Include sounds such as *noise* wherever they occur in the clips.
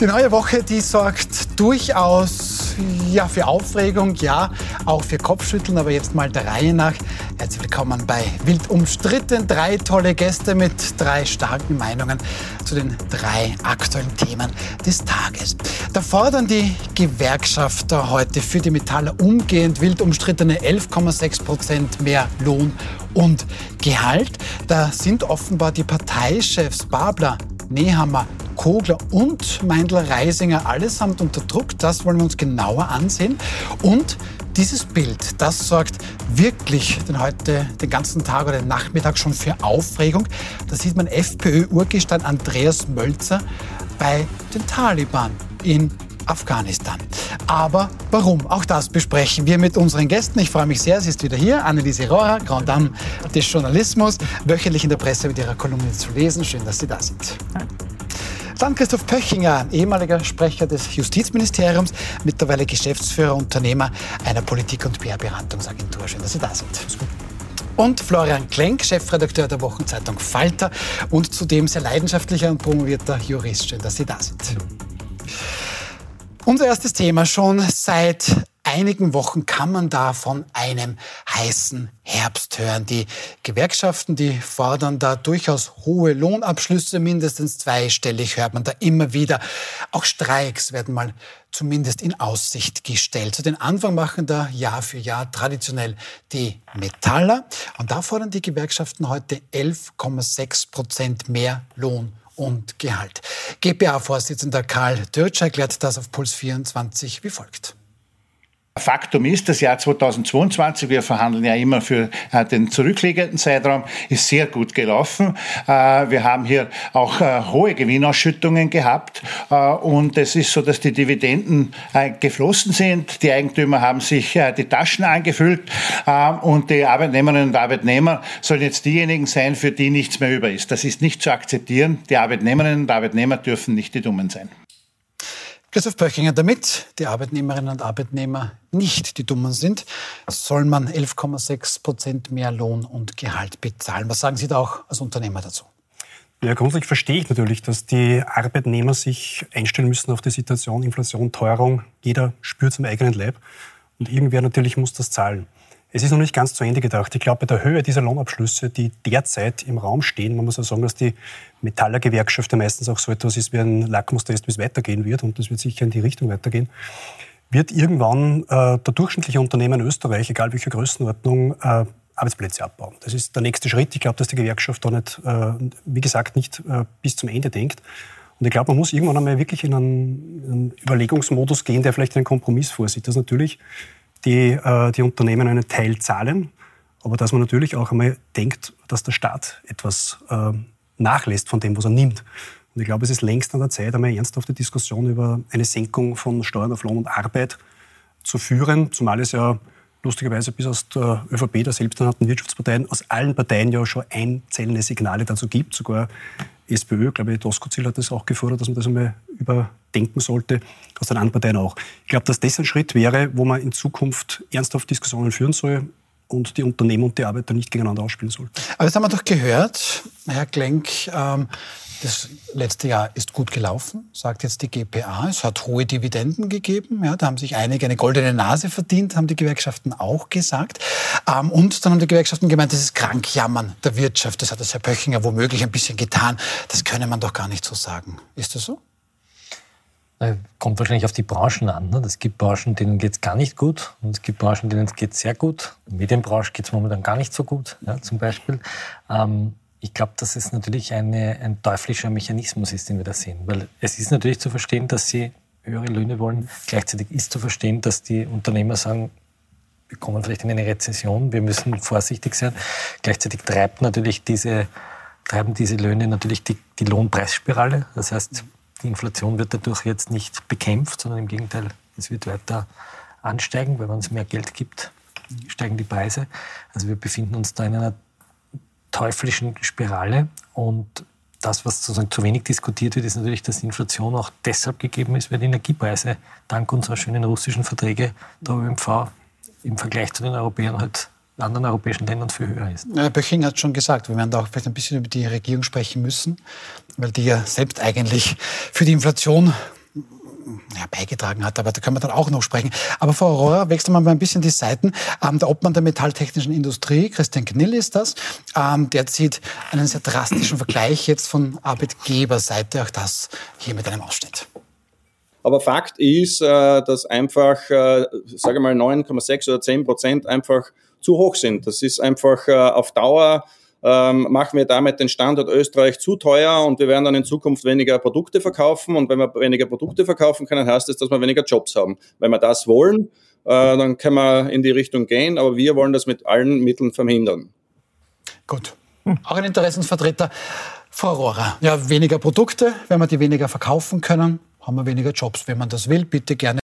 Die neue Woche, die sorgt durchaus ja, für Aufregung, ja, auch für Kopfschütteln, aber jetzt mal der Reihe nach. Herzlich willkommen bei Wild umstritten. Drei tolle Gäste mit drei starken Meinungen zu den drei aktuellen Themen des Tages. Da fordern die Gewerkschafter heute für die Metaller umgehend wild umstrittene 11,6 Prozent mehr Lohn und Gehalt. Da sind offenbar die Parteichefs Babler, Nehammer, Kogler und Meindl-Reisinger allesamt unter Druck. Das wollen wir uns genauer ansehen. Und dieses Bild, das sorgt wirklich den heute den ganzen Tag oder den Nachmittag schon für Aufregung. Da sieht man FPÖ-Urgestein Andreas Mölzer bei den Taliban in Afghanistan. Aber warum? Auch das besprechen wir mit unseren Gästen. Ich freue mich sehr, sie ist wieder hier. Anneliese Rohrer, Grand Dame des Journalismus, wöchentlich in der Presse mit ihrer Kolumne zu lesen. Schön, dass Sie da sind. Dann Christoph Pöchinger, ehemaliger Sprecher des Justizministeriums, mittlerweile Geschäftsführer, Unternehmer einer Politik- und PR-Beratungsagentur. Schön, dass Sie da sind. Und Florian Klenk, Chefredakteur der Wochenzeitung Falter und zudem sehr leidenschaftlicher und promovierter Jurist. Schön, dass Sie da sind. Unser erstes Thema schon seit einigen Wochen kann man da von einem heißen Herbst hören. Die Gewerkschaften, die fordern da durchaus hohe Lohnabschlüsse, mindestens zweistellig hört man da immer wieder. Auch Streiks werden mal zumindest in Aussicht gestellt. Zu den Anfang machen da Jahr für Jahr traditionell die Metaller. Und da fordern die Gewerkschaften heute 11,6 Prozent mehr Lohn und Gehalt. GPA-Vorsitzender Karl Dürtsch erklärt das auf Puls 24 wie folgt. Faktum ist, das Jahr 2022, wir verhandeln ja immer für äh, den zurückliegenden Zeitraum, ist sehr gut gelaufen. Äh, wir haben hier auch äh, hohe Gewinnausschüttungen gehabt und es ist so, dass die Dividenden geflossen sind. Die Eigentümer haben sich die Taschen angefüllt und die Arbeitnehmerinnen und Arbeitnehmer sollen jetzt diejenigen sein, für die nichts mehr über ist. Das ist nicht zu akzeptieren. Die Arbeitnehmerinnen und Arbeitnehmer dürfen nicht die Dummen sein. Christoph Pöchinger, damit die Arbeitnehmerinnen und Arbeitnehmer nicht die Dummen sind, soll man 11,6 Prozent mehr Lohn und Gehalt bezahlen. Was sagen Sie da auch als Unternehmer dazu? Ja, grundsätzlich verstehe ich natürlich, dass die Arbeitnehmer sich einstellen müssen auf die Situation Inflation, Teuerung. Jeder spürt es im eigenen Leib. Und irgendwer natürlich muss das zahlen. Es ist noch nicht ganz zu Ende gedacht. Ich glaube, bei der Höhe dieser Lohnabschlüsse, die derzeit im Raum stehen, man muss auch sagen, dass die Metallergewerkschaft ja meistens auch so etwas ist wie ein Lackmustest, wie es weitergehen wird, und das wird sicher in die Richtung weitergehen, wird irgendwann äh, der durchschnittliche Unternehmer in Österreich, egal welche Größenordnung, äh, Arbeitsplätze abbauen. Das ist der nächste Schritt. Ich glaube, dass die Gewerkschaft da nicht, äh, wie gesagt, nicht äh, bis zum Ende denkt. Und ich glaube, man muss irgendwann einmal wirklich in einen, einen Überlegungsmodus gehen, der vielleicht einen Kompromiss vorsieht. Das natürlich die, äh, die Unternehmen einen Teil zahlen, aber dass man natürlich auch einmal denkt, dass der Staat etwas äh, nachlässt von dem, was er nimmt. Und ich glaube, es ist längst an der Zeit, einmal ernsthafte Diskussion über eine Senkung von Steuern auf Lohn und Arbeit zu führen, zumal es ja lustigerweise bis aus der ÖVP, der selbsternannten Wirtschaftsparteien, aus allen Parteien ja schon einzelne Signale dazu gibt. Sogar SPÖ, glaube ich, Doskozil hat das auch gefordert, dass man das einmal überdenken sollte, aus den anderen Parteien auch. Ich glaube, dass das ein Schritt wäre, wo man in Zukunft ernsthaft Diskussionen führen soll und die Unternehmen und die Arbeiter nicht gegeneinander ausspielen sollten. Aber das haben wir doch gehört, Herr Klenk, ähm, das letzte Jahr ist gut gelaufen, sagt jetzt die GPA. Es hat hohe Dividenden gegeben. Ja, da haben sich einige eine goldene Nase verdient, haben die Gewerkschaften auch gesagt. Ähm, und dann haben die Gewerkschaften gemeint, das ist Krankjammern der Wirtschaft. Das hat das Herr Pöchinger womöglich ein bisschen getan. Das könne man doch gar nicht so sagen. Ist das so? Kommt wahrscheinlich auf die Branchen an. Ne? Es gibt Branchen, denen geht es gar nicht gut und es gibt Branchen, denen geht es sehr gut. In der Medienbranche geht es momentan gar nicht so gut, ja, zum Beispiel. Ähm, ich glaube, dass es natürlich eine, ein teuflischer Mechanismus ist, den wir da sehen. Weil es ist natürlich zu verstehen, dass sie höhere Löhne wollen. Gleichzeitig ist zu verstehen, dass die Unternehmer sagen, wir kommen vielleicht in eine Rezession, wir müssen vorsichtig sein. Gleichzeitig treibt natürlich diese, treiben diese Löhne natürlich die, die Lohnpreisspirale. Das heißt, die Inflation wird dadurch jetzt nicht bekämpft, sondern im Gegenteil, es wird weiter ansteigen, weil wenn es mehr Geld gibt, steigen die Preise. Also wir befinden uns da in einer teuflischen Spirale. Und das, was sozusagen zu wenig diskutiert wird, ist natürlich, dass die Inflation auch deshalb gegeben ist, weil die Energiepreise dank unserer schönen russischen Verträge der ÖMV im Vergleich zu den Europäern halt anderen europäischen Ländern viel höher ist. Herr Böching hat schon gesagt, wir werden da auch vielleicht ein bisschen über die Regierung sprechen müssen, weil die ja selbst eigentlich für die Inflation ja, beigetragen hat. Aber da können wir dann auch noch sprechen. Aber Frau Aurora, wechseln wir mal ein bisschen die Seiten. Ähm, der Obmann der metalltechnischen Industrie, Christian Knill ist das, ähm, der zieht einen sehr drastischen Vergleich jetzt von Arbeitgeberseite. Auch das hier mit einem Ausschnitt. Aber Fakt ist, äh, dass einfach, äh, sage mal, 9,6 oder 10 Prozent einfach zu hoch sind. Das ist einfach äh, auf Dauer ähm, machen wir damit den Standort Österreich zu teuer und wir werden dann in Zukunft weniger Produkte verkaufen. Und wenn wir weniger Produkte verkaufen können, heißt das, dass wir weniger Jobs haben. Wenn wir das wollen, äh, dann können wir in die Richtung gehen, aber wir wollen das mit allen Mitteln verhindern. Gut. Auch ein Interessensvertreter. Frau Rohrer, ja, weniger Produkte, wenn wir die weniger verkaufen können, haben wir weniger Jobs. Wenn man das will, bitte gerne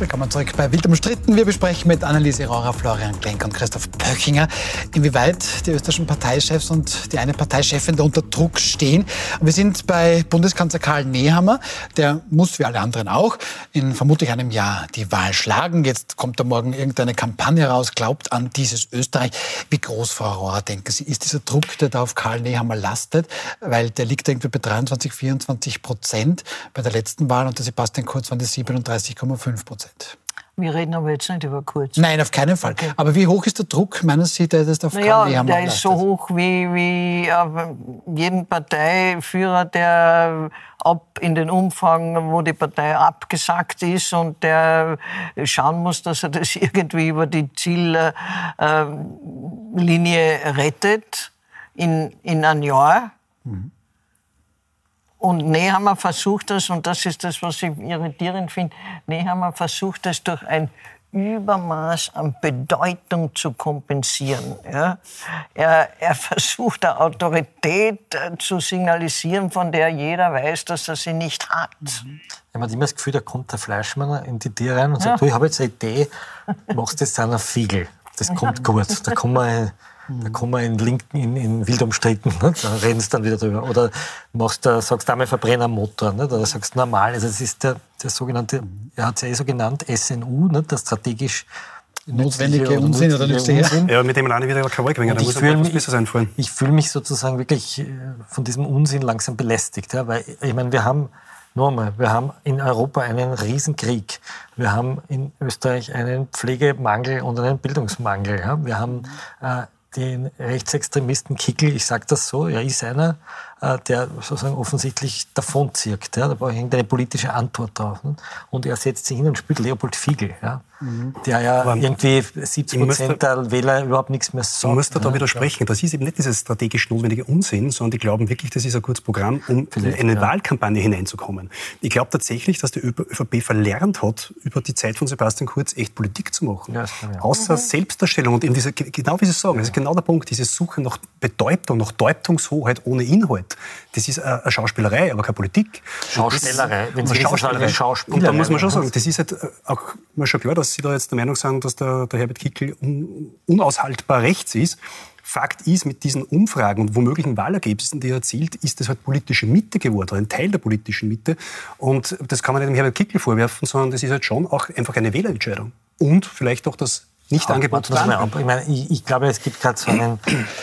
Willkommen zurück bei Wild umstritten. Wir besprechen mit Anneliese Rohrer, Florian Klenk und Christoph Pöchinger, inwieweit die österreichischen Parteichefs und die eine Parteichefin da unter Druck stehen. Und wir sind bei Bundeskanzler Karl Nehammer. Der muss, wie alle anderen auch, in vermutlich einem Jahr die Wahl schlagen. Jetzt kommt da morgen irgendeine Kampagne raus, glaubt an dieses Österreich. Wie groß, Frau Rohrer, denken Sie, ist dieser Druck, der da auf Karl Nehammer lastet? Weil der liegt irgendwie bei 23, 24 Prozent bei der letzten Wahl und der Sebastian Kurz waren das 37,5 Prozent. Wir reden aber jetzt nicht über Kurz. Nein, auf keinen Fall. Okay. Aber wie hoch ist der Druck, meinen Sie, der das auf naja, Karl Der ist so hoch wie, wie jeden Parteiführer, der ab in den Umfang, wo die Partei abgesagt ist und der schauen muss, dass er das *laughs* irgendwie über die Ziellinie rettet in, in ein Jahr. Mhm. Und Nehammer versucht das, und das ist das, was ich irritierend finde, Nehammer versucht das durch ein Übermaß an Bedeutung zu kompensieren. Ja? Er, er *laughs* versucht eine Autorität äh, zu signalisieren, von der jeder weiß, dass er sie nicht hat. Mhm. Ich habe immer das Gefühl, da kommt der Fleischmann in die Tür rein und sagt, ja. du, ich habe jetzt eine Idee, machst jetzt einer Fiegel. Das kommt *laughs* gut. Da kommen wir da kommen wir in Linken, in, in wild umstritten, ne? da reden sie dann wieder drüber. Oder machst du, sagst du einmal Verbrennermotor, ne? oder sagst du normal. Also das ist der, der sogenannte, er hat es ja eh so genannt, SNU, ne? der strategisch notwendige oder Unsinn oder nützliche Unsinn. Ja, mit dem alleine wieder Krawall gewinnen, da muss fühl mich, besser sein Ich fühle mich sozusagen wirklich äh, von diesem Unsinn langsam belästigt, ja? weil ich meine, wir haben Nochmal, wir haben in Europa einen Riesenkrieg. Wir haben in Österreich einen Pflegemangel und einen Bildungsmangel. Ja? Wir haben äh, den Rechtsextremisten Kickel, ich sage das so, er ist einer, der sozusagen offensichtlich davonzirkt. Ja? Da brauche ich irgendeine politische Antwort drauf. Ne? Und er setzt sich hin und spielt Leopold Fiegel. Ja? Mhm. der ja Aber irgendwie 70 Prozent der Wähler überhaupt nichts mehr sagt. Du musst da, da widersprechen. Das ist eben nicht dieses strategisch notwendige Unsinn, sondern die glauben wirklich, das ist ein kurzes Programm, um Vielleicht, in eine ja. Wahlkampagne hineinzukommen. Ich glaube tatsächlich, dass die ÖVP verlernt hat, über die Zeit von Sebastian Kurz echt Politik zu machen. Ja, ja. Außer mhm. Selbstdarstellung und eben diese, genau wie Sie sagen, das ist genau der Punkt, diese Suche nach Bedeutung, nach Deutungshoheit ohne Inhalt. Das ist eine Schauspielerei, aber keine Politik. Schauspielerei, wenn Sie Schauspielerei. Schauspielerei. Und da muss man schon sagen, das ist halt auch mal schon klar, dass Sie da jetzt der Meinung sind, dass der, der Herbert Kickl un, unaushaltbar rechts ist. Fakt ist, mit diesen Umfragen und womöglichen Wahlergebnissen, die er erzielt, ist das halt politische Mitte geworden, ein Teil der politischen Mitte. Und das kann man nicht dem Herbert Kickl vorwerfen, sondern das ist halt schon auch einfach eine Wählerentscheidung. Und vielleicht auch das nicht Angebot ich, meine, ich, ich, glaube, es gibt gerade so einen,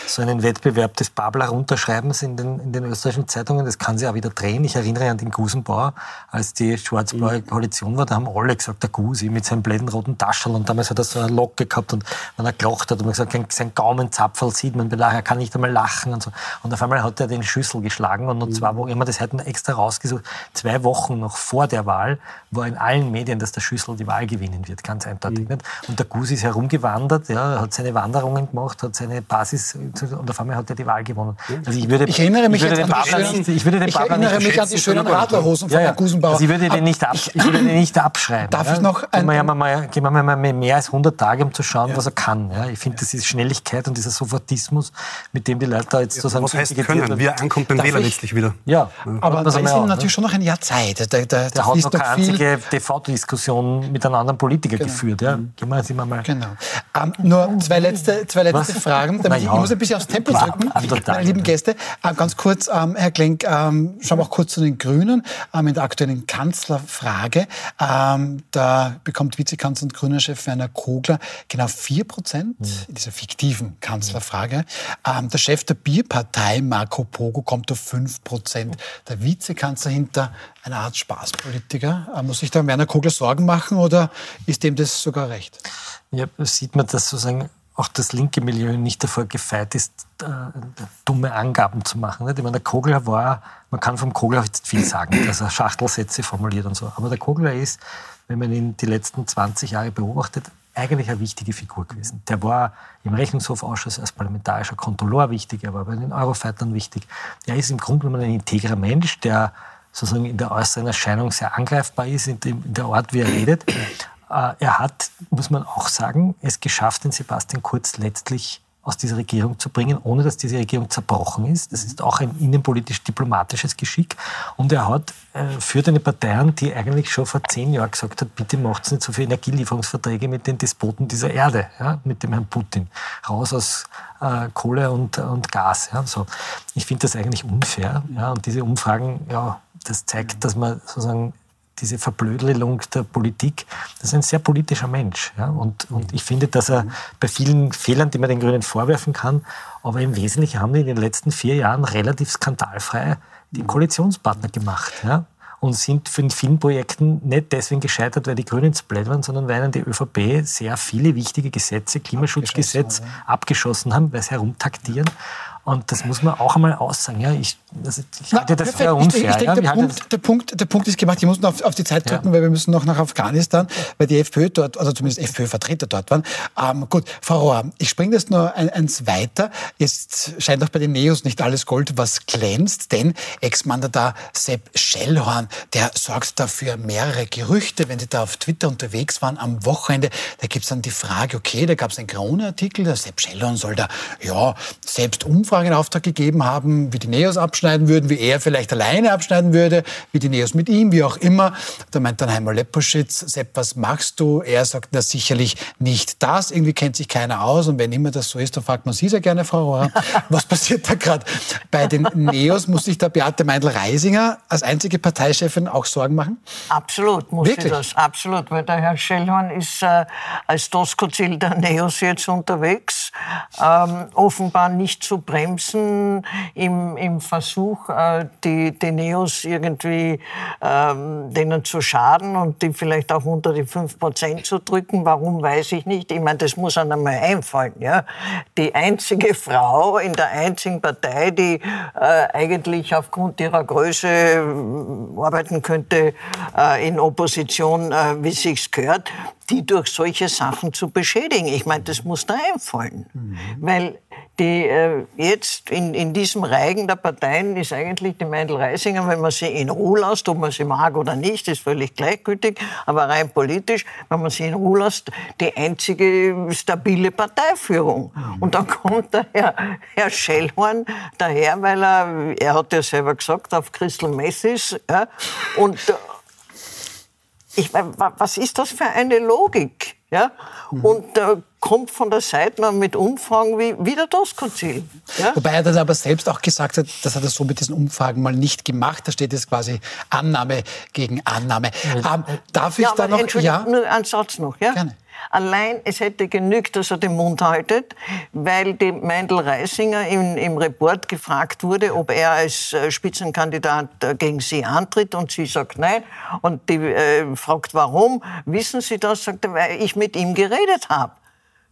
so einen Wettbewerb des Babler Runterschreibens in den, in den österreichischen Zeitungen. Das kann sich auch wieder drehen. Ich erinnere an den Gusenbauer, als die schwarz-blaue mhm. Koalition war, da haben alle gesagt, der Gusi mit seinem bläden roten Taschel und damals hat er so eine Locke gehabt und wenn er gelacht hat, und man gesagt, sein Gaumenzapfel sieht man, er kann nicht einmal lachen und so. Und auf einmal hat er den Schüssel geschlagen und noch zwei Wochen, immer das hätten extra rausgesucht, zwei Wochen noch vor der Wahl war in allen Medien, dass der Schüssel die Wahl gewinnen wird, ganz eindeutig mhm. Und der Gusi ist herumgewandert, ja, hat seine Wanderungen gemacht, hat seine Basis und auf einmal hat er die Wahl gewonnen. Also ich, würde, ich erinnere mich ich würde den Babler nicht, ich würde den ich erinnere mich an die schönen Radlerhosen von ja, ja. Gusenbauer. Also ich würde den nicht, ab, ich würde den nicht abschreiben. Darf ja. ich noch ein... Gehen wir ja mal, gehen wir mal mehr als 100 Tage, um zu schauen, ja. was er kann. Ja. Ich finde, das ist Schnelligkeit und dieser Sofortismus, mit dem die Leute da jetzt sozusagen... Was heißt können? Wie er ankommt beim Wähler letztlich wieder. Ja. Aber da ist ihm natürlich schon noch ein Jahr Zeit. Der, hat noch keine einzige TV-Diskussion mit einem anderen Politiker genau. geführt. Ja. Gehen wir jetzt immer mal... Genau. Um, nur zwei letzte, zwei letzte Fragen. Damit ja. Ich muss ein bisschen aufs Tempo drücken, meine lieben Gäste. Uh, ganz kurz, um, Herr Klenk, um, schauen wir auch kurz zu den Grünen in der aktuellen Kanzlerfrage. da bekommt Vizekanzler und Grüner-Chef Werner Kogler genau 4 Prozent mhm. in dieser fiktiven Kanzlerfrage. der Chef der Bierpartei, Marco Pogo, kommt auf 5 Prozent. Der Vizekanzler hinter einer Art Spaßpolitiker. Äh, muss sich da Werner Kogler Sorgen machen oder ist dem das sogar recht? Ja, sieht man, dass sozusagen auch das linke Milieu nicht davor gefeit ist, äh, dumme Angaben zu machen. Nicht? Ich meine, der Kogler war, man kann vom Kogler jetzt viel sagen, *clears throat* dass er Schachtelsätze formuliert und so. Aber der Kogler ist, wenn man ihn die letzten 20 Jahre beobachtet, eigentlich eine wichtige Figur gewesen. Der war im Rechnungshofausschuss als parlamentarischer Kontrolleur wichtig, er war bei den Eurofightern wichtig. Er ist im Grunde genommen ein integrer Mensch, der sozusagen in der äußeren Erscheinung sehr angreifbar ist, in, dem, in der Art, wie er redet. Äh, er hat, muss man auch sagen, es geschafft, den Sebastian Kurz letztlich aus dieser Regierung zu bringen, ohne dass diese Regierung zerbrochen ist. Das ist auch ein innenpolitisch-diplomatisches Geschick. Und er hat, äh, führt eine Partei an, die eigentlich schon vor zehn Jahren gesagt hat, bitte macht nicht so viele Energielieferungsverträge mit den Despoten dieser Erde, ja, mit dem Herrn Putin. Raus aus äh, Kohle und, und Gas. Ja, so. Ich finde das eigentlich unfair. Ja, und diese Umfragen, ja, das zeigt, dass man sozusagen diese Verblödelung der Politik, das ist ein sehr politischer Mensch. Ja? Und, und ich finde, dass er bei vielen Fehlern, die man den Grünen vorwerfen kann, aber im Wesentlichen haben die in den letzten vier Jahren relativ skandalfrei den Koalitionspartner gemacht. Ja? Und sind in vielen Projekten nicht deswegen gescheitert, weil die Grünen zu blöd waren, sondern weil die ÖVP sehr viele wichtige Gesetze, Klimaschutzgesetz, abgeschossen, abgeschossen haben, weil sie herumtaktieren. Und das muss man auch einmal aussagen. Ja, ich, also ich halte das für unfair. Ich, ich denke, ja, der, Punkt, der, Punkt, der Punkt ist gemacht. Ich muss noch auf, auf die Zeit drücken, ja. weil wir müssen noch nach Afghanistan, weil die FPÖ dort, also zumindest FPÖ-Vertreter dort waren. Ähm, gut, Frau Rohr, ich springe das nur ein, eins weiter. Jetzt scheint auch bei den Neos nicht alles Gold, was glänzt, denn Ex-Mandatar Sepp Schellhorn, der sorgt dafür mehrere Gerüchte. Wenn Sie da auf Twitter unterwegs waren am Wochenende, da gibt es dann die Frage, okay, da gab es einen Krone-Artikel, der Sepp Schellhorn soll da ja selbst Umfragen Umfrage in Auftrag gegeben haben, wie die Neos abschneiden würden, wie er vielleicht alleine abschneiden würde, wie die Neos mit ihm, wie auch immer. Da meint dann Heimer Leposchitz, Sepp, was machst du? Er sagt, na sicherlich nicht das. Irgendwie kennt sich keiner aus. Und wenn immer das so ist, dann fragt man Sie sehr gerne, Frau Rohr, *laughs* was passiert da gerade? Bei den Neos muss sich da Beate Meindl-Reisinger als einzige Parteichefin auch Sorgen machen? Absolut muss Wirklich? sie das. Absolut, weil der Herr Schellhorn ist äh, als Doskozil der Neos jetzt unterwegs. Ähm, offenbar nicht zu bremsen bremsen im, im Versuch, äh, die, die Neos irgendwie ähm, denen zu schaden und die vielleicht auch unter die 5% zu drücken. Warum, weiß ich nicht. Ich meine, das muss einem einmal einfallen. Ja? Die einzige Frau in der einzigen Partei, die äh, eigentlich aufgrund ihrer Größe äh, arbeiten könnte äh, in Opposition, äh, wie sich's gehört, die durch solche Sachen zu beschädigen. Ich meine, das muss da einfallen. Mhm. Weil die äh, jetzt in, in diesem Reigen der Parteien ist eigentlich die Meindl-Reisinger, wenn man sie in Ruhe lässt, ob man sie mag oder nicht, ist völlig gleichgültig, aber rein politisch, wenn man sie in Ruhe lässt, die einzige stabile Parteiführung. Mhm. Und dann kommt der Herr, Herr Schellhorn daher, weil er, er hat ja selber gesagt, auf Crystal Messis, ja, und äh, ich meine, was ist das für eine Logik? Ja? Mhm. Und äh, kommt von der Seite mit Umfragen wie wieder das Konzil. Ja? Wobei er das aber selbst auch gesagt hat, das hat er so mit diesen Umfragen mal nicht gemacht. Da steht jetzt quasi Annahme gegen Annahme. Ähm, darf ich ja, da noch? Ja, nur einen Satz noch. Ja? Gerne. Allein es hätte genügt, dass er den Mund haltet, weil die Meindl Reisinger im, im Report gefragt wurde, ob er als äh, Spitzenkandidat äh, gegen sie antritt und sie sagt nein. Und die äh, fragt, warum? Wissen Sie das? Sagt er, weil ich mit ihm geredet habe.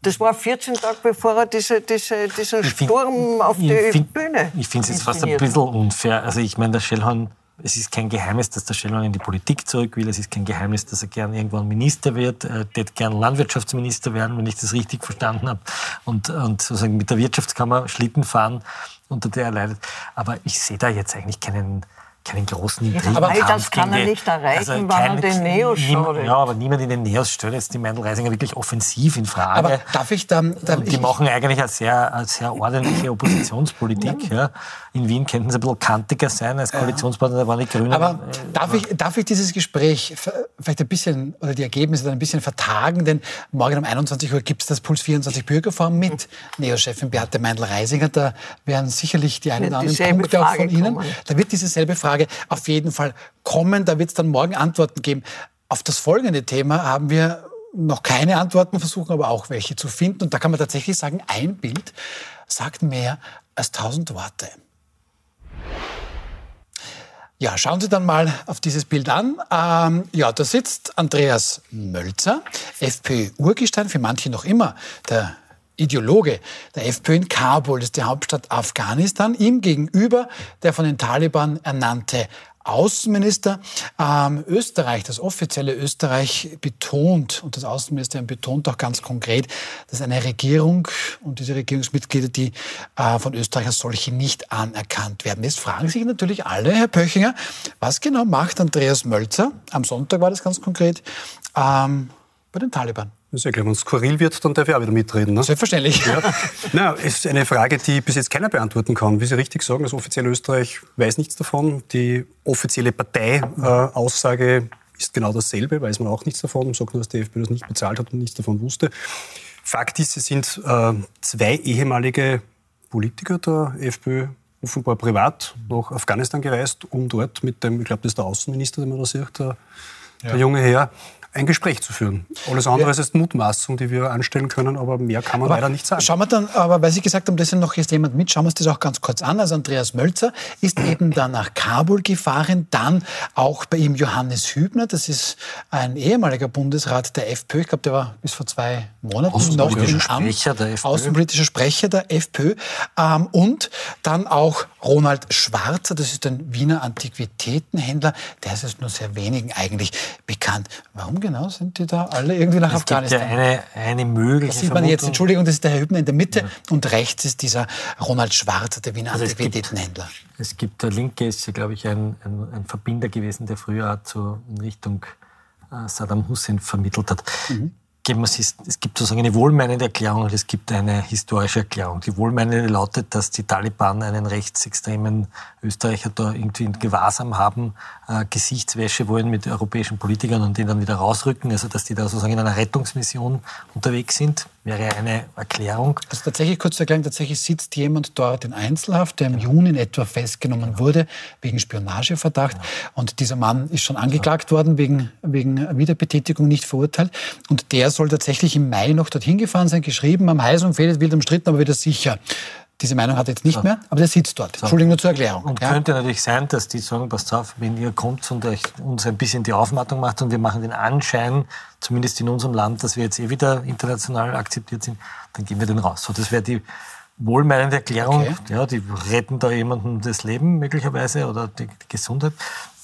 Das war 14 Tage bevor er diese, diese, diesen Sturm auf die find, Bühne. Ich finde es jetzt fast ein bisschen unfair. Also ich meine, der Schellhorn es ist kein Geheimnis, dass der Schellmann in die Politik zurück will. Es ist kein Geheimnis, dass er gern irgendwann Minister wird. Er wird gern Landwirtschaftsminister werden, wenn ich das richtig verstanden habe. Und, und sozusagen mit der Wirtschaftskammer Schlitten fahren, unter der er leidet. Aber ich sehe da jetzt eigentlich keinen, keinen großen Intrigen. Aber das kann er nicht erreichen, also wenn er den Neos schaut. Ja, aber niemand in den Neos stellt jetzt die Meindl Reisinger wirklich offensiv in Frage. Aber darf ich dann... dann die ich, machen eigentlich eine sehr, eine sehr ordentliche Oppositionspolitik. Ja. In Wien könnten sie ein bisschen kantiger sein als Koalitionspartner, da waren die Grünen. Aber äh, darf, ich, darf ich dieses Gespräch vielleicht ein bisschen, oder die Ergebnisse dann ein bisschen vertagen? Denn morgen um 21 Uhr gibt es das Puls 24 Bürgerforum mit Neos-Chefin Beate Meindl-Reisinger. Da werden sicherlich die einen oder anderen Punkte auch von Ihnen. Da wird dieselbe Frage Frage auf jeden Fall kommen. Da wird es dann morgen Antworten geben. Auf das folgende Thema haben wir noch keine Antworten, versuchen aber auch welche zu finden. Und da kann man tatsächlich sagen, ein Bild sagt mehr als tausend Worte. Ja, schauen Sie dann mal auf dieses Bild an. Ähm, ja, da sitzt Andreas Mölzer, FPÖ-Urgestein, für manche noch immer der Ideologe der FPÖ in Kabul, das ist die Hauptstadt Afghanistan, ihm gegenüber der von den Taliban ernannte Außenminister. Ähm, Österreich, das offizielle Österreich betont, und das Außenministerium betont auch ganz konkret, dass eine Regierung und diese Regierungsmitglieder, die äh, von Österreich als solche nicht anerkannt werden. Jetzt fragen sich natürlich alle, Herr Pöchinger, was genau macht Andreas Mölzer? Am Sonntag war das ganz konkret. Ähm, bei den Taliban. Sehr klar, wenn es skurril wird, dann darf ich auch wieder mitreden. Ne? Selbstverständlich. Ja. Na, es ist eine Frage, die bis jetzt keiner beantworten kann. Wie Sie richtig sagen, das offizielle Österreich weiß nichts davon. Die offizielle Parteiaussage äh, ist genau dasselbe, weiß man auch nichts davon, sagt nur, dass die FPÖ das nicht bezahlt hat und nichts davon wusste. Fakt ist, es sind äh, zwei ehemalige Politiker der FPÖ offenbar privat nach Afghanistan gereist, um dort mit dem, ich glaube, das ist der Außenminister, den man da sieht, der, ja. der junge Herr, ein Gespräch zu führen. Alles andere ja. ist Mutmaßung, die wir anstellen können, aber mehr kann man aber leider nicht sagen. Schauen wir dann, aber weil Sie gesagt haben, das ist noch jetzt jemand mit, schauen wir uns das auch ganz kurz an. Also Andreas Mölzer ist eben dann nach Kabul gefahren, dann auch bei ihm Johannes Hübner, das ist ein ehemaliger Bundesrat der FPÖ, ich glaube, der war bis vor zwei Monaten noch im Amt, der FPÖ. außenpolitischer Sprecher der FPÖ ähm, und dann auch Ronald Schwarzer, das ist ein Wiener Antiquitätenhändler, der ist jetzt nur sehr wenigen eigentlich bekannt. Warum genau sind die da alle irgendwie nach es Afghanistan? Es gibt ja eine, eine mögliche Das sieht man jetzt, Entschuldigung, das ist der Herr Hübner in der Mitte ja. und rechts ist dieser Ronald Schwarzer, der Wiener also Antiquitätenhändler. Es gibt, der Linke ist, glaube ich, ein, ein, ein, Verbinder gewesen, der früher zu, in Richtung äh, Saddam Hussein vermittelt hat. Mhm es gibt sozusagen eine wohlmeinende Erklärung und es gibt eine historische Erklärung. Die wohlmeinende lautet, dass die Taliban einen rechtsextremen Österreicher da irgendwie in Gewahrsam haben, äh, Gesichtswäsche wollen mit europäischen Politikern und den dann wieder rausrücken, also dass die da sozusagen in einer Rettungsmission unterwegs sind, wäre eine Erklärung. Also tatsächlich, kurz zu erklären, tatsächlich sitzt jemand dort in Einzelhaft, der im Juni in etwa festgenommen wurde wegen Spionageverdacht. Und dieser Mann ist schon angeklagt worden wegen, wegen Wiederbetätigung, nicht verurteilt. Und der soll tatsächlich im Mai noch dorthin gefahren sein, geschrieben, am heiß umfehlt, wild umstritten, aber wieder sicher. Diese Meinung hat er jetzt nicht so. mehr, aber der sitzt dort. So. Entschuldigung nur zur Erklärung. Und ja? könnte natürlich sein, dass die sagen, passt auf, wenn ihr kommt und euch uns ein bisschen die Aufmattung macht und wir machen den Anschein, zumindest in unserem Land, dass wir jetzt eh wieder international akzeptiert sind, dann gehen wir den raus. So, das wäre die wohlmeinende Erklärung. Okay. Ja, die retten da jemandem das Leben möglicherweise oder die, die Gesundheit.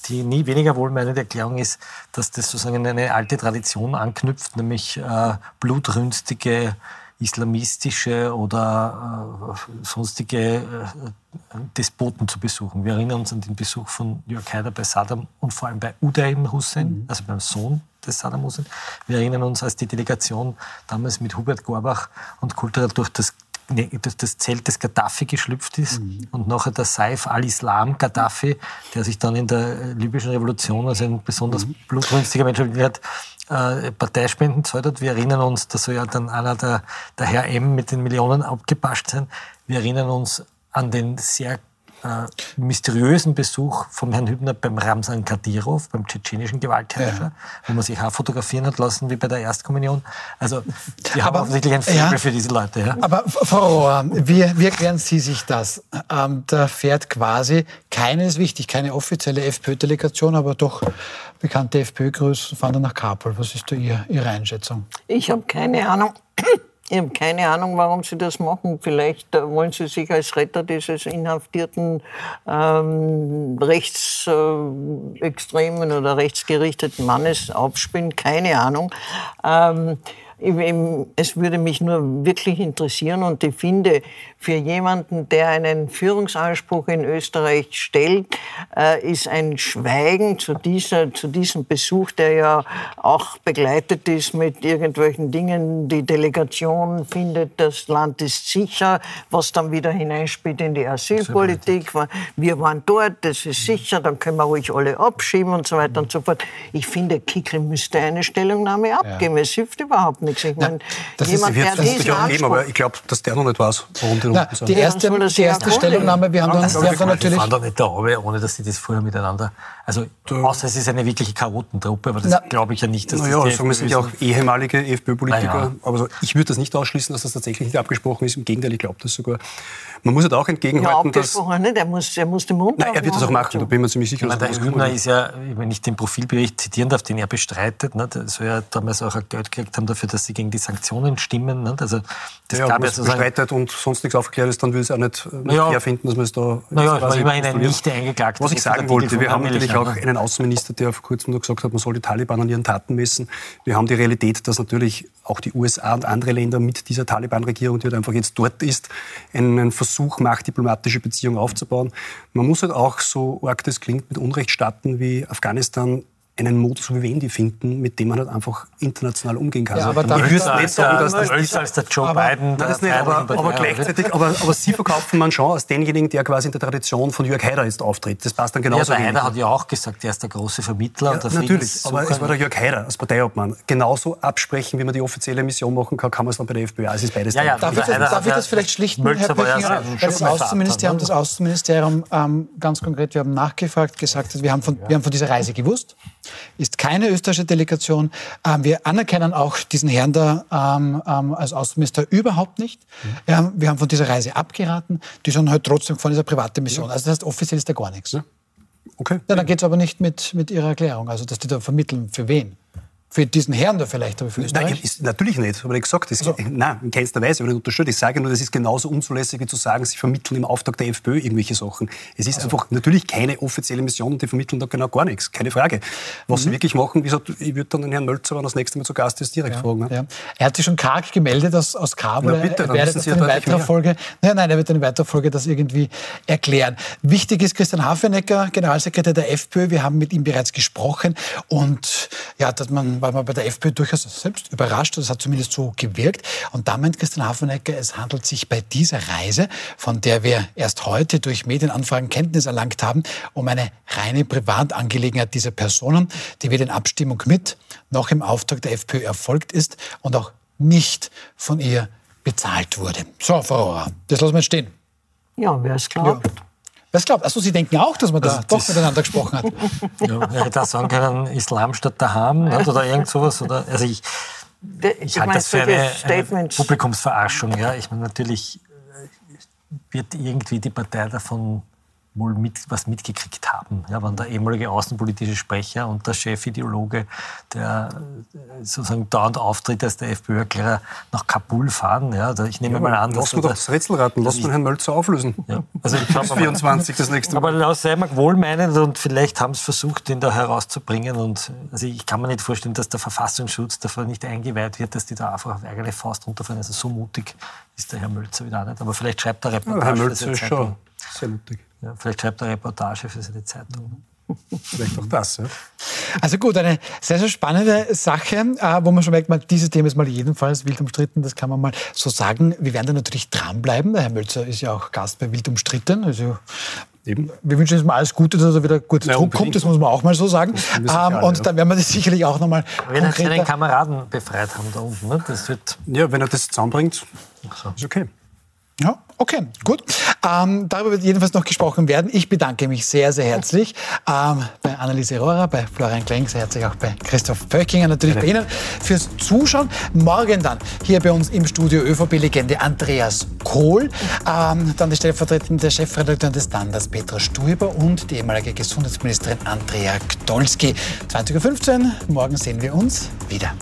Die nie weniger wohlmeinende Erklärung ist, dass das sozusagen eine alte Tradition anknüpft, nämlich äh, blutrünstige islamistische oder äh, sonstige äh, Despoten zu besuchen. Wir erinnern uns an den Besuch von Jörg Haider bei Saddam und vor allem bei Udaim Hussein, mhm. also beim Sohn des Saddam Hussein. Wir erinnern uns, als die Delegation damals mit Hubert Gorbach und Kultural durch das das Zelt des Gaddafi geschlüpft ist mhm. und nachher der Saif al-Islam Gaddafi, der sich dann in der libyschen Revolution als ein besonders mhm. blutrünstiger Mensch hat, äh, Parteispenden zahlt hat. Wir erinnern uns, da soll ja dann einer der, der Herr M mit den Millionen abgepascht sein. Wir erinnern uns an den sehr äh, mysteriösen Besuch vom Herrn Hübner beim Ramsan Kadyrov, beim tschetschenischen Gewaltherrscher, ja. wo man sich auch fotografieren hat lassen wie bei der Erstkommunion. Also die haben offensichtlich ein Faible ja, für diese Leute. Ja. Aber Frau Rohr, wie, wie erklären Sie sich das? Ähm, da fährt quasi, keine ist wichtig, keine offizielle FPÖ-Delegation, aber doch bekannte FPÖ-Größen fahren dann nach Kabul. Was ist da Ihr, Ihre Einschätzung? Ich habe keine Ahnung. Ich habe keine Ahnung, warum Sie das machen. Vielleicht äh, wollen Sie sich als Retter dieses inhaftierten ähm, rechtsextremen oder rechtsgerichteten Mannes aufspielen. Keine Ahnung. Ähm, es würde mich nur wirklich interessieren und ich finde, für jemanden, der einen Führungsanspruch in Österreich stellt, äh, ist ein Schweigen zu, dieser, zu diesem Besuch, der ja auch begleitet ist mit irgendwelchen Dingen. Die Delegation findet, das Land ist sicher, was dann wieder hineinspielt in die Asylpolitik. Wir waren dort, das ist sicher, dann können wir ruhig alle abschieben und so weiter und so fort. Ich finde, Kickel müsste eine Stellungnahme abgeben. Ja. Es hilft überhaupt nichts. Ich meine, das jemand, ist, der diesen Anspruch... aber ich glaube, dass der noch nicht weiß, warum die na, die erste, die erste Stellungnahme, wir haben dann, wir haben dann natürlich... Da nicht da runter, ohne dass sie das vorher miteinander... Also, außer es ist eine wirkliche Chaotentruppe, aber das glaube ich ja nicht. Dass naja, das wir sind ja auch ehemalige FPÖ-Politiker. Ja. Aber so, ich würde das nicht ausschließen, dass das tatsächlich nicht abgesprochen ist. Im Gegenteil, ich glaube das sogar. Man muss halt auch entgegenhalten, ja, dass... Nicht. Er, muss, er muss den Mund Nein, er wird das auch machen, da bin ich mir ziemlich sicher. Ich meine, der Hübner ist ja, wenn ich den Profilbericht zitieren darf, den er bestreitet, ne, der soll ja damals auch Geld gekriegt haben dafür, dass sie gegen die Sanktionen stimmen. Ne? Also das ja, gab ja sozusagen... bestreitet und sonst nichts aufgeklärt ist, dann will es auch nicht, nicht ja, fair finden, dass man es da... Naja, es war immerhin ein nicht eingeklagt. Was ich sagen wollte, wir haben natürlich auch einen Außenminister, der vor kurzem noch gesagt hat, man soll die Taliban an ihren Taten messen. Wir haben die Realität, dass natürlich auch die USA und andere Länder mit dieser Taliban-Regierung, die halt einfach jetzt dort ist, einen Versuch macht, diplomatische Beziehungen aufzubauen. Man muss halt auch, so arg das klingt, mit Unrechtsstaaten wie Afghanistan einen Modus vivendi finden, mit dem man halt einfach international umgehen kann. Ja, Also, aber ich da- würde da- nicht sagen, dass das Älter als der Joe Aber- Biden. Das der nicht, aber, aber gleichzeitig, aber, aber Sie verkaufen man schon als denjenigen, der quasi in der Tradition von Jörg Haider jetzt auftritt. Das passt dann Ja, genauso der wenig. Haider hat ja auch gesagt, er ist der große Vermittler. Ja, und der natürlich, aber es war der Jörg Haider als Parteiobmann. Genauso absprechen, wie man die offizielle Mission machen kann, kann man es dann bei der FPÖ. Es ist beides Ja, ja. Darf ich, Der darf ich ja- das vielleicht schlichten, Herr ja Weil das Außenministerium, das Außenministerium ähm, ganz konkret, wir haben nachgefragt, gesagt, wir haben, von, wir haben von dieser Reise gewusst, ist keine österreichische Delegation. Ähm, wir anerkennen auch diesen Herrn da ähm, ähm, als Außenminister überhaupt nicht. Ähm, wir haben von dieser Reise abgeraten. Die sind halt trotzdem von dieser privaten Mission. Also das heißt, offiziell ist da gar nichts. Ja, Okay. dann geht es aber nicht mit, mit Ihrer Erklärung. Also, dass die da vermitteln, für wen? Für diesen Herrn da vielleicht, aber für Österreich? Nein, ist, natürlich nicht, habe ich gesagt. Das, Nein, in keinster Weise, aber unterstützt. Ich sage nur, das ist genauso unzulässig wie zu sagen, sie vermitteln im Auftrag der FPÖ irgendwelche Sachen. Es ist einfach natürlich keine offizielle Mission und die vermitteln da genau gar nichts, keine Frage. Was Mhm. sie wirklich machen, wie gesagt, ich würde dann den Herrn Mölzer, wenn er das nächste Mal zu Gast ist, direkt fragen. Ne? Ja. Er hat sich schon karg gemeldet aus, aus Kabul. Na bitte, er dann das Sie dann ja in weiterer. Folge, nein, nein, er wird in weiterer Folge das irgendwie erklären. Wichtig ist Christian Hafenecker, Generalsekretär der FPÖ. Wir haben mit ihm bereits gesprochen und ja, dass man, weil man bei der FPÖ durchaus selbst überrascht, das hat zumindest so gewirkt. Und da meint Christian Hafenecker, es handelt sich bei dieser Reise, von der wir erst heute durch Medienanfragen Kenntnis erlangt haben, um eine reine Privatangelegenheit dieser Personen, die weder in Abstimmung mit noch im Auftrag der FPÖ erfolgt ist und auch nicht von ihr bezahlt wurde. So, Frau Rohrer, das lassen wir stehen. Ja, wer es glaubt. Was glaubt? Achso, Sie denken auch, dass man da Also doch das- miteinander gesprochen hat. *laughs* Ja, hätte auch sagen können, Islam statt daheim nicht? oder irgend sowas. Oder, also ich, ich halte meine, das für eine, eine. Publikumsverarschung. Ja. Ich meine, natürlich äh, wird irgendwie die Partei davon wohl mit, was mitgekriegt haben. Ja, wenn der ehemalige außenpolitische Sprecher und der Chefideologe, der äh, sozusagen dauernd auftritt als der FPÖ-Erklärer, nach Kabul fahren. Ja, da- ich nehme mal an, dass Lass mir doch das Rätsel raten, lass mir Herrn Mölzer auflösen. ja, also ich glaube, Bis 24 das nächste Mal. aber sei mal wohlmeinend und vielleicht haben sie versucht, den da herauszubringen. Und also ich kann mir nicht vorstellen, dass der Verfassungsschutz dafür nicht eingeweiht wird, dass die da einfach auf eigene Faust runterfallen. Also so mutig ist der Herr Mölzer wieder nicht. Aber vielleicht schreibt er Reportage Herr für Mölzer ist schon sehr mutig. Ja, vielleicht schreibt er Reportage für seine Zeitung. Vielleicht auch das. Ja. Also gut, eine sehr, sehr spannende Sache, äh, wo man schon merkt, mal, dieses Thema ist mal jedenfalls wild umstritten, das kann man mal so sagen. Wir werden da natürlich dranbleiben. Der Herr Mölzer ist ja auch Gast bei Wild umstritten. Also Eben. wir wünschen ihm mal alles Gute, dass er wieder gut Ja, zurückkommt, unbedingt. das muss man auch mal so sagen. Ähm, alle, und dann werden wir das sicherlich auch nochmal Wenn er seinen. Kameraden befreit haben da unten, ne? das wird ja, wenn er das zusammenbringt, ist okay. Ja, okay, gut. Ähm, darüber wird jedenfalls noch gesprochen werden. Ich bedanke mich sehr, sehr herzlich ähm, bei Anneliese Rohrer, bei Florian Klenk, sehr herzlich auch bei Christoph Pöckinger, natürlich bei Ihnen fürs Zuschauen. Morgen dann hier bei uns im Studio ÖVP-Legende Andreas Kohl, ähm, dann die stellvertretende Chefredakteurin des Standards Petra Stuiber und die ehemalige Gesundheitsministerin Andrea Gdolski. 20.15 Uhr, morgen sehen wir uns wieder.